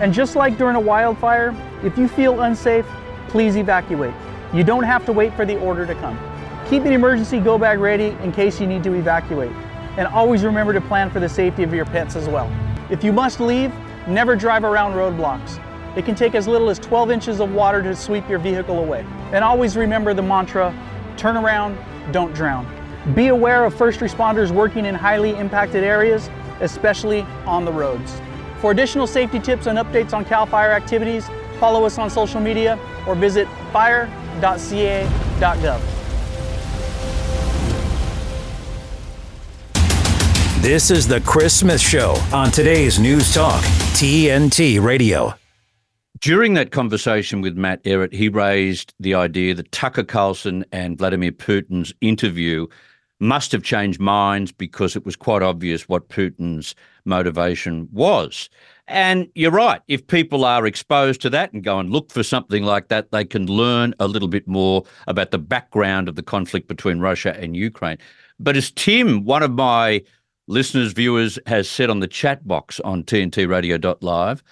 And just like during a wildfire, if you feel unsafe, please evacuate. You don't have to wait for the order to come. Keep an emergency go bag ready in case you need to evacuate. And always remember to plan for the safety of your pets as well. If you must leave, never drive around roadblocks. It can take as little as 12 inches of water to sweep your vehicle away. And always remember the mantra, turn around, don't drown. Be aware of first responders working in highly impacted areas, especially on the roads. For additional safety tips and updates on CAL FIRE activities, follow us on social media or visit fire.ca.gov. This is The Chris Smith Show on today's News Talk, TNT Radio. During that conversation with Matt Ehret, he raised the idea that Tucker Carlson and Vladimir Putin's interview must have changed minds because it was quite obvious what Putin's motivation was. And you're right. If people are exposed to that and go and look for something like that, they can learn a little bit more about the background of the conflict between Russia and Ukraine. But as Tim, one of my listeners, viewers, has said on the chat box on tntradio.live.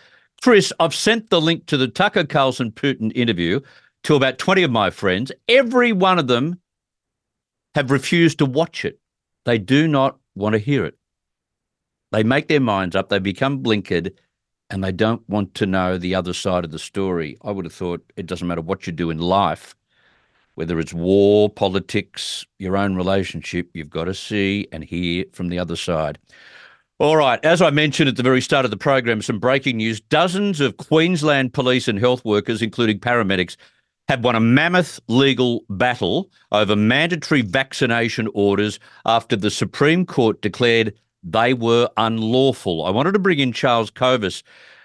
Chris, I've sent the link to the Tucker Carlson Putin interview to about 20 of my friends. Every one of them have refused to watch it. They do not want to hear it. They make their minds up, they become blinkered, and they don't want to know the other side of the story. I would have thought it doesn't matter what you do in life, whether it's war, politics, your own relationship, you've got to see and hear from the other side. All right. As I mentioned at the very start of the program, some breaking news. Dozens of Queensland police and health workers, including paramedics, have won a mammoth legal battle over mandatory vaccination orders after the Supreme Court declared they were unlawful. I wanted to bring in Charles Kovess,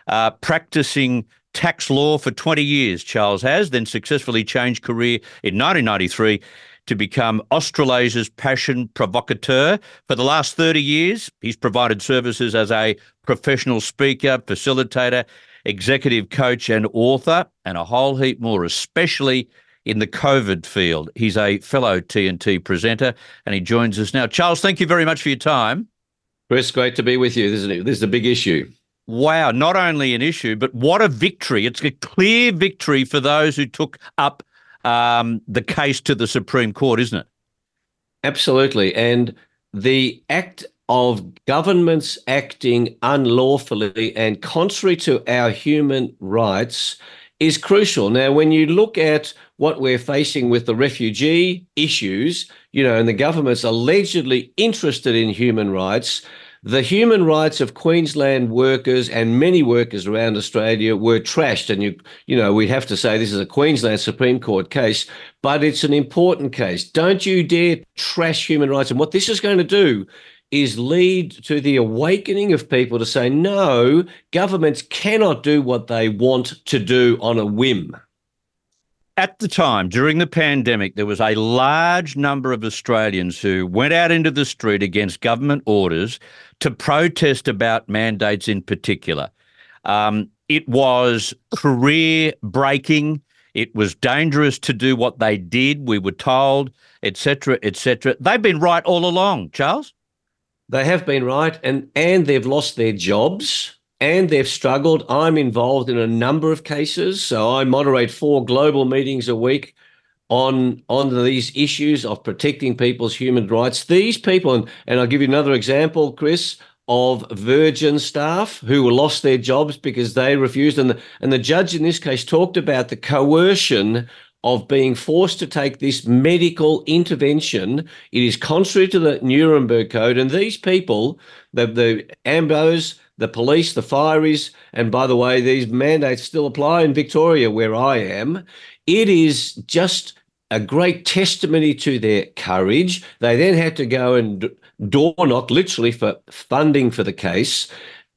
uh, practicing tax law for 20 years, Charles has, then successfully changed career in 1993 to become Australasia's passion provocateur. For the last 30 years, he's provided services as a professional speaker, facilitator, executive coach, and author, and a whole heap more, especially in the COVID field. He's a fellow TNT presenter, and he joins us now. Charles, thank you very much for your time. Chris, great to be with you. This is, this is a big issue. Wow, not only an issue, but what a victory. It's a clear victory for those who took up um, the case to the Supreme Court, isn't it? Absolutely. And the act of governments acting unlawfully and contrary to our human rights is crucial. Now, when you look at what we're facing with the refugee issues, you know, and the government's allegedly interested in human rights, the human rights of Queensland workers and many workers around Australia were trashed. And you, you know, we have to say this is a Queensland Supreme Court case, but it's an important case. Don't you dare trash human rights. And what this is going to do is lead to the awakening of people to say, no, governments cannot do what they want to do on a whim. At the time, during the pandemic, there was a large number of Australians who went out into the street against government orders to protest about mandates in particular. Um, it was career breaking. It was dangerous to do what they did. We were told, etc., etc. They've been right all along, Charles. They have been right, and and they've lost their jobs and they've struggled. I'm involved in a number of cases, so I moderate four global meetings a week on on these issues of protecting people's human rights. These people, and, and I'll give you another example, Chris, of Virgin staff who lost their jobs because they refused, and the, and the judge in this case talked about the coercion of being forced to take this medical intervention. It is contrary to the Nuremberg Code. And these people, the, the AMBOs, the police, the fireys, and by the way, these mandates still apply in Victoria, where I am. It is just a great testimony to their courage. They then had to go and door knock, literally, for funding for the case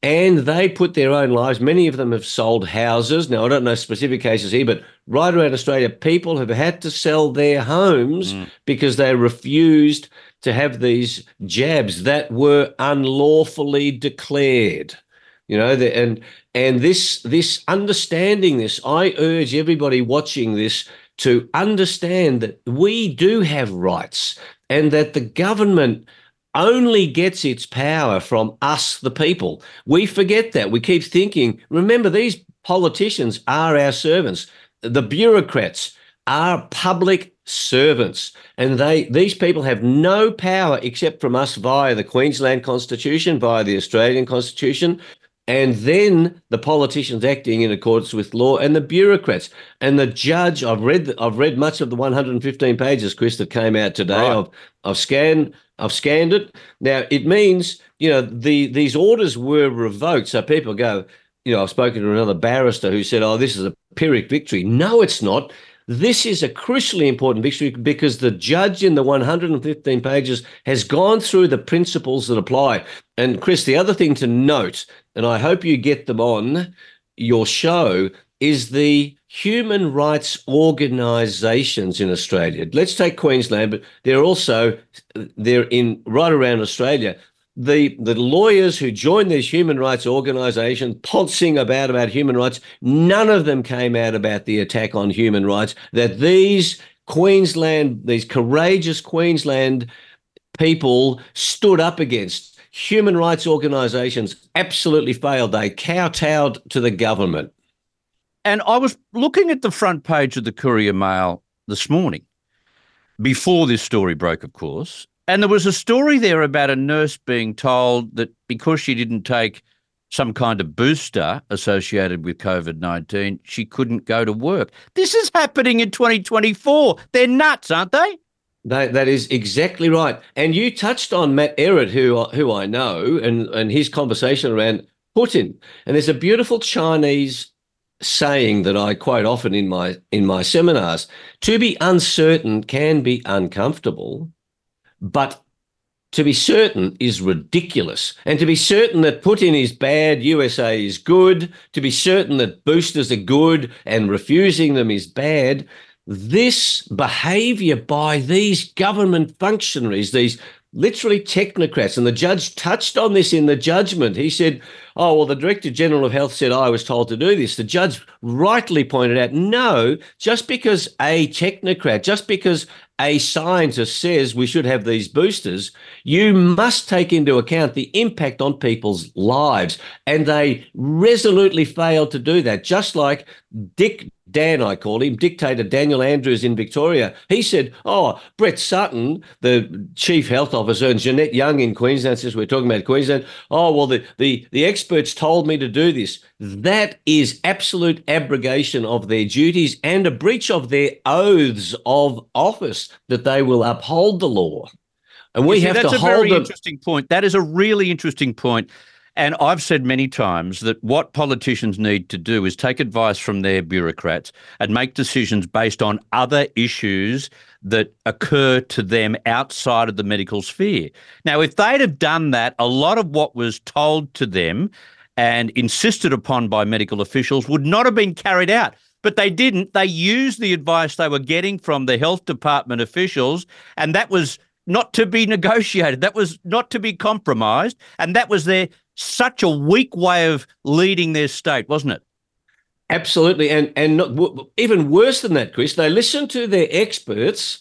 and they put their own lives. Many of them have sold houses. Now, I don't know specific cases here, but right around Australia, people have had to sell their homes mm. because they refused to have these jabs that were unlawfully declared. You know, the, and and this this understanding this, I urge everybody watching this to understand that we do have rights and that the government only gets its power from us, the people. We forget that. We keep thinking, remember, these politicians are our servants. The bureaucrats are public servants and they these people have no power except from us via the Queensland Constitution via the Australian Constitution and then the politicians acting in accordance with law and the bureaucrats and the judge I've read I've read much of the 115 pages Chris that came out today right. I've I've scanned I've scanned it. Now it means you know the these orders were revoked. So people go, you know, I've spoken to another barrister who said, "Oh, this is a Pyrrhic victory." No, it's not. This is a crucially important victory because the judge in the 115 pages has gone through the principles that apply. And Chris, the other thing to note, and I hope you get them on your show, is the human rights organisations in Australia. Let's take Queensland, but they're also they're in right around Australia. The the lawyers who joined these human rights organisations, poncing about about human rights, none of them came out about the attack on human rights. That these Queensland, these courageous Queensland people stood up against. Human rights organisations absolutely failed. They kowtowed to the government. And I was looking at the front page of the Courier Mail this morning, before this story broke, of course. And there was a story there about a nurse being told that because she didn't take some kind of booster associated with COVID 19, she couldn't go to work. This is happening in 2024. They're nuts, aren't they? That, that is exactly right. And you touched on Matt Ehret, who who I know, and, and his conversation around Putin. And there's a beautiful Chinese saying that I quote often in my in my seminars. To be uncertain can be uncomfortable, but to be certain is ridiculous. And to be certain that Putin is bad, USA is good, to be certain that boosters are good and refusing them is bad, this behavior by these government functionaries, these literally technocrats. And the judge touched on this in the judgment. He said, Oh, well, the Director General of Health said I was told to do this. The judge rightly pointed out, no, just because a technocrat, just because a scientist says we should have these boosters, you must take into account the impact on people's lives. And they resolutely failed to do that, just like Dick Dan, I call him, dictator Daniel Andrews in Victoria. He said, Oh, Brett Sutton, the chief health officer, and Jeannette Young in Queensland, since we're talking about Queensland, oh, well, the, the, the experts told me to do this. That is absolute abrogation of their duties and a breach of their oaths of office that they will uphold the law. And we see, have that's a very them. interesting point. That is a really interesting point. And I've said many times that what politicians need to do is take advice from their bureaucrats and make decisions based on other issues that occur to them outside of the medical sphere. Now, if they'd have done that, a lot of what was told to them and insisted upon by medical officials would not have been carried out. But they didn't. They used the advice they were getting from the health department officials, and that was not to be negotiated. That was not to be compromised. And that was their such a weak way of leading their state, wasn't it? Absolutely, and and not, w- even worse than that, Chris. They listened to their experts,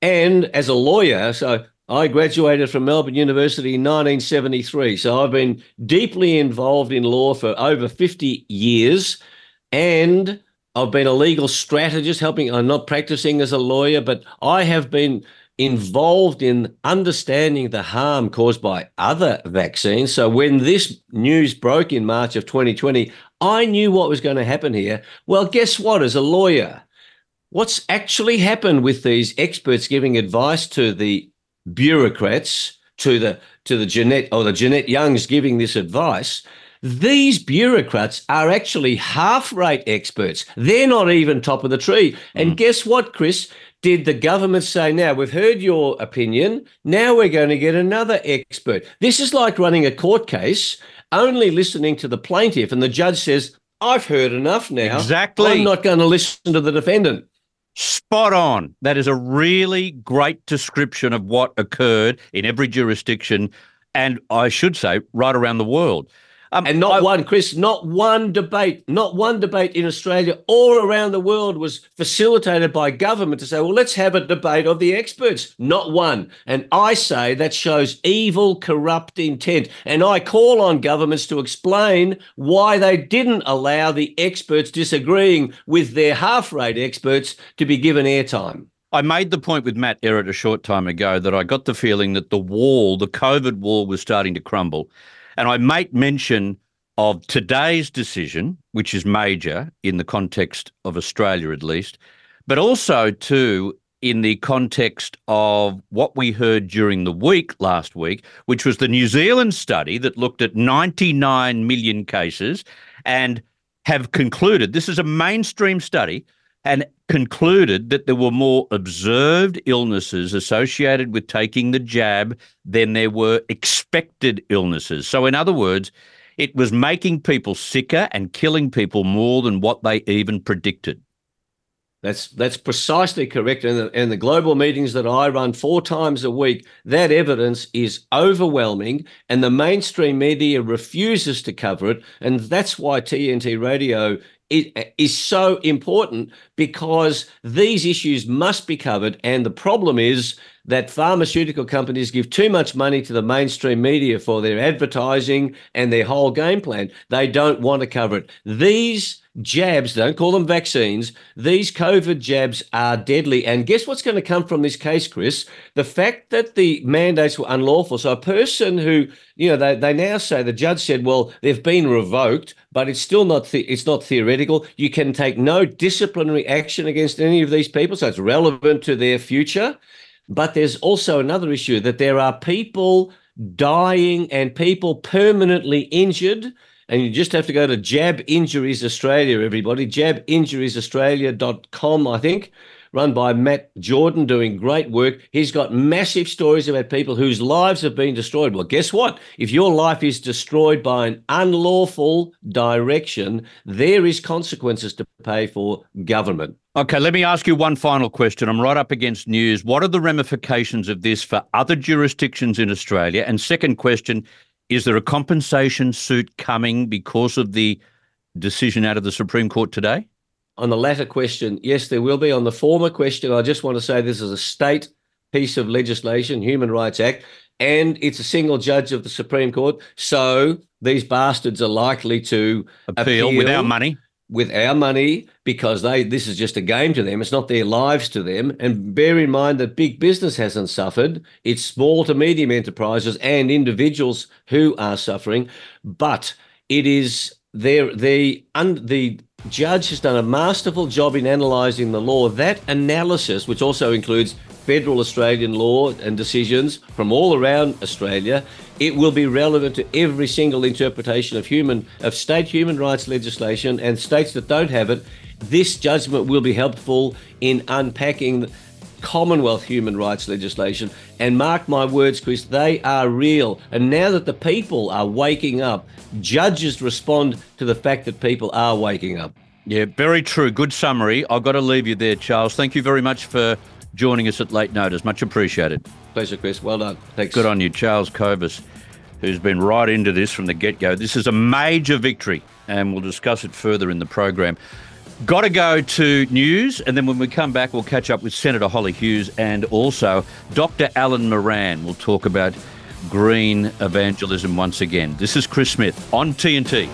and as a lawyer, so I graduated from Melbourne University in 1973. So I've been deeply involved in law for over 50 years, and I've been a legal strategist, helping. I'm not practicing as a lawyer, but I have been involved in understanding the harm caused by other vaccines. So when this news broke in March of 2020, I knew what was going to happen here. Well, guess what? As a lawyer, what's actually happened with these experts giving advice to the bureaucrats, to the to the Jeannette or the Jeannette Youngs giving this advice? These bureaucrats are actually half rate experts. They're not even top of the tree. And mm. guess what, Chris? Did the government say, now we've heard your opinion, now we're going to get another expert? This is like running a court case, only listening to the plaintiff, and the judge says, I've heard enough now. Exactly. I'm not going to listen to the defendant. Spot on. That is a really great description of what occurred in every jurisdiction, and I should say, right around the world. Um, and not one, Chris, not one debate, not one debate in Australia or around the world was facilitated by government to say, well, let's have a debate of the experts. Not one. And I say that shows evil, corrupt intent. And I call on governments to explain why they didn't allow the experts disagreeing with their half rate experts to be given airtime. I made the point with Matt Ehret a short time ago that I got the feeling that the wall, the COVID wall, was starting to crumble. And I make mention of today's decision, which is major in the context of Australia at least, but also too in the context of what we heard during the week last week, which was the New Zealand study that looked at 99 million cases and have concluded this is a mainstream study and concluded that there were more observed illnesses associated with taking the jab than there were expected illnesses. So, in other words, it was making people sicker and killing people more than what they even predicted. That's that's precisely correct. And the, and the global meetings that I run four times a week, that evidence is overwhelming, and the mainstream media refuses to cover it. And that's why TNT Radio is, is so important because these issues must be covered. And the problem is that pharmaceutical companies give too much money to the mainstream media for their advertising and their whole game plan. They don't want to cover it. These jabs, don't call them vaccines, these COVID jabs are deadly. And guess what's going to come from this case, Chris? The fact that the mandates were unlawful. So a person who, you know, they, they now say the judge said, well, they've been revoked, but it's still not the, it's not theoretical. You can take no disciplinary action against any of these people, so it's relevant to their future But there's also another issue that there are people dying and people permanently injured. And you just have to go to Jab Injuries Australia, everybody. JabInjuriesAustralia.com, I think run by Matt Jordan, doing great work. He's got massive stories about people whose lives have been destroyed. Well, guess what? If your life is destroyed by an unlawful direction, there is consequences to pay for government. Okay, let me ask you one final question. I'm right up against news. What are the ramifications of this for other jurisdictions in Australia? And second question, is there a compensation suit coming because of the decision out of the Supreme Court today? On the latter question, yes, there will be. On the former question, I just want to say this is a state piece of legislation, Human Rights Act, and it's a single judge of the Supreme Court. So these bastards are likely to appeal, appeal with our money. With our money, because they this is just a game to them. It's not their lives to them. And bear in mind that big business hasn't suffered. It's small to medium enterprises and individuals who are suffering. But it is there the the judge has done a masterful job in analysing the law. That analysis, which also includes federal Australian law and decisions from all around Australia, it will be relevant to every single interpretation of human of state human rights legislation and states that don't have it. This judgment will be helpful in unpacking Commonwealth human rights legislation. And mark my words, Chris, they are real. And now that the people are waking up, judges respond to the fact that people are waking up. Yeah, very true. Good summary. I've got to leave you there, Charles. Thank you very much for joining us at late notice. Much appreciated. Pleasure, Chris. Well done. Thanks. Good on you, Charles Kovess, who's been right into this from the get go. This is a major victory, and we'll discuss it further in the program. Got to go to news, and then when we come back, we'll catch up with Senator Holly Hughes and also Dr. Alan Moran. We'll talk about green evangelism once again. This is Chris Smith on TNT.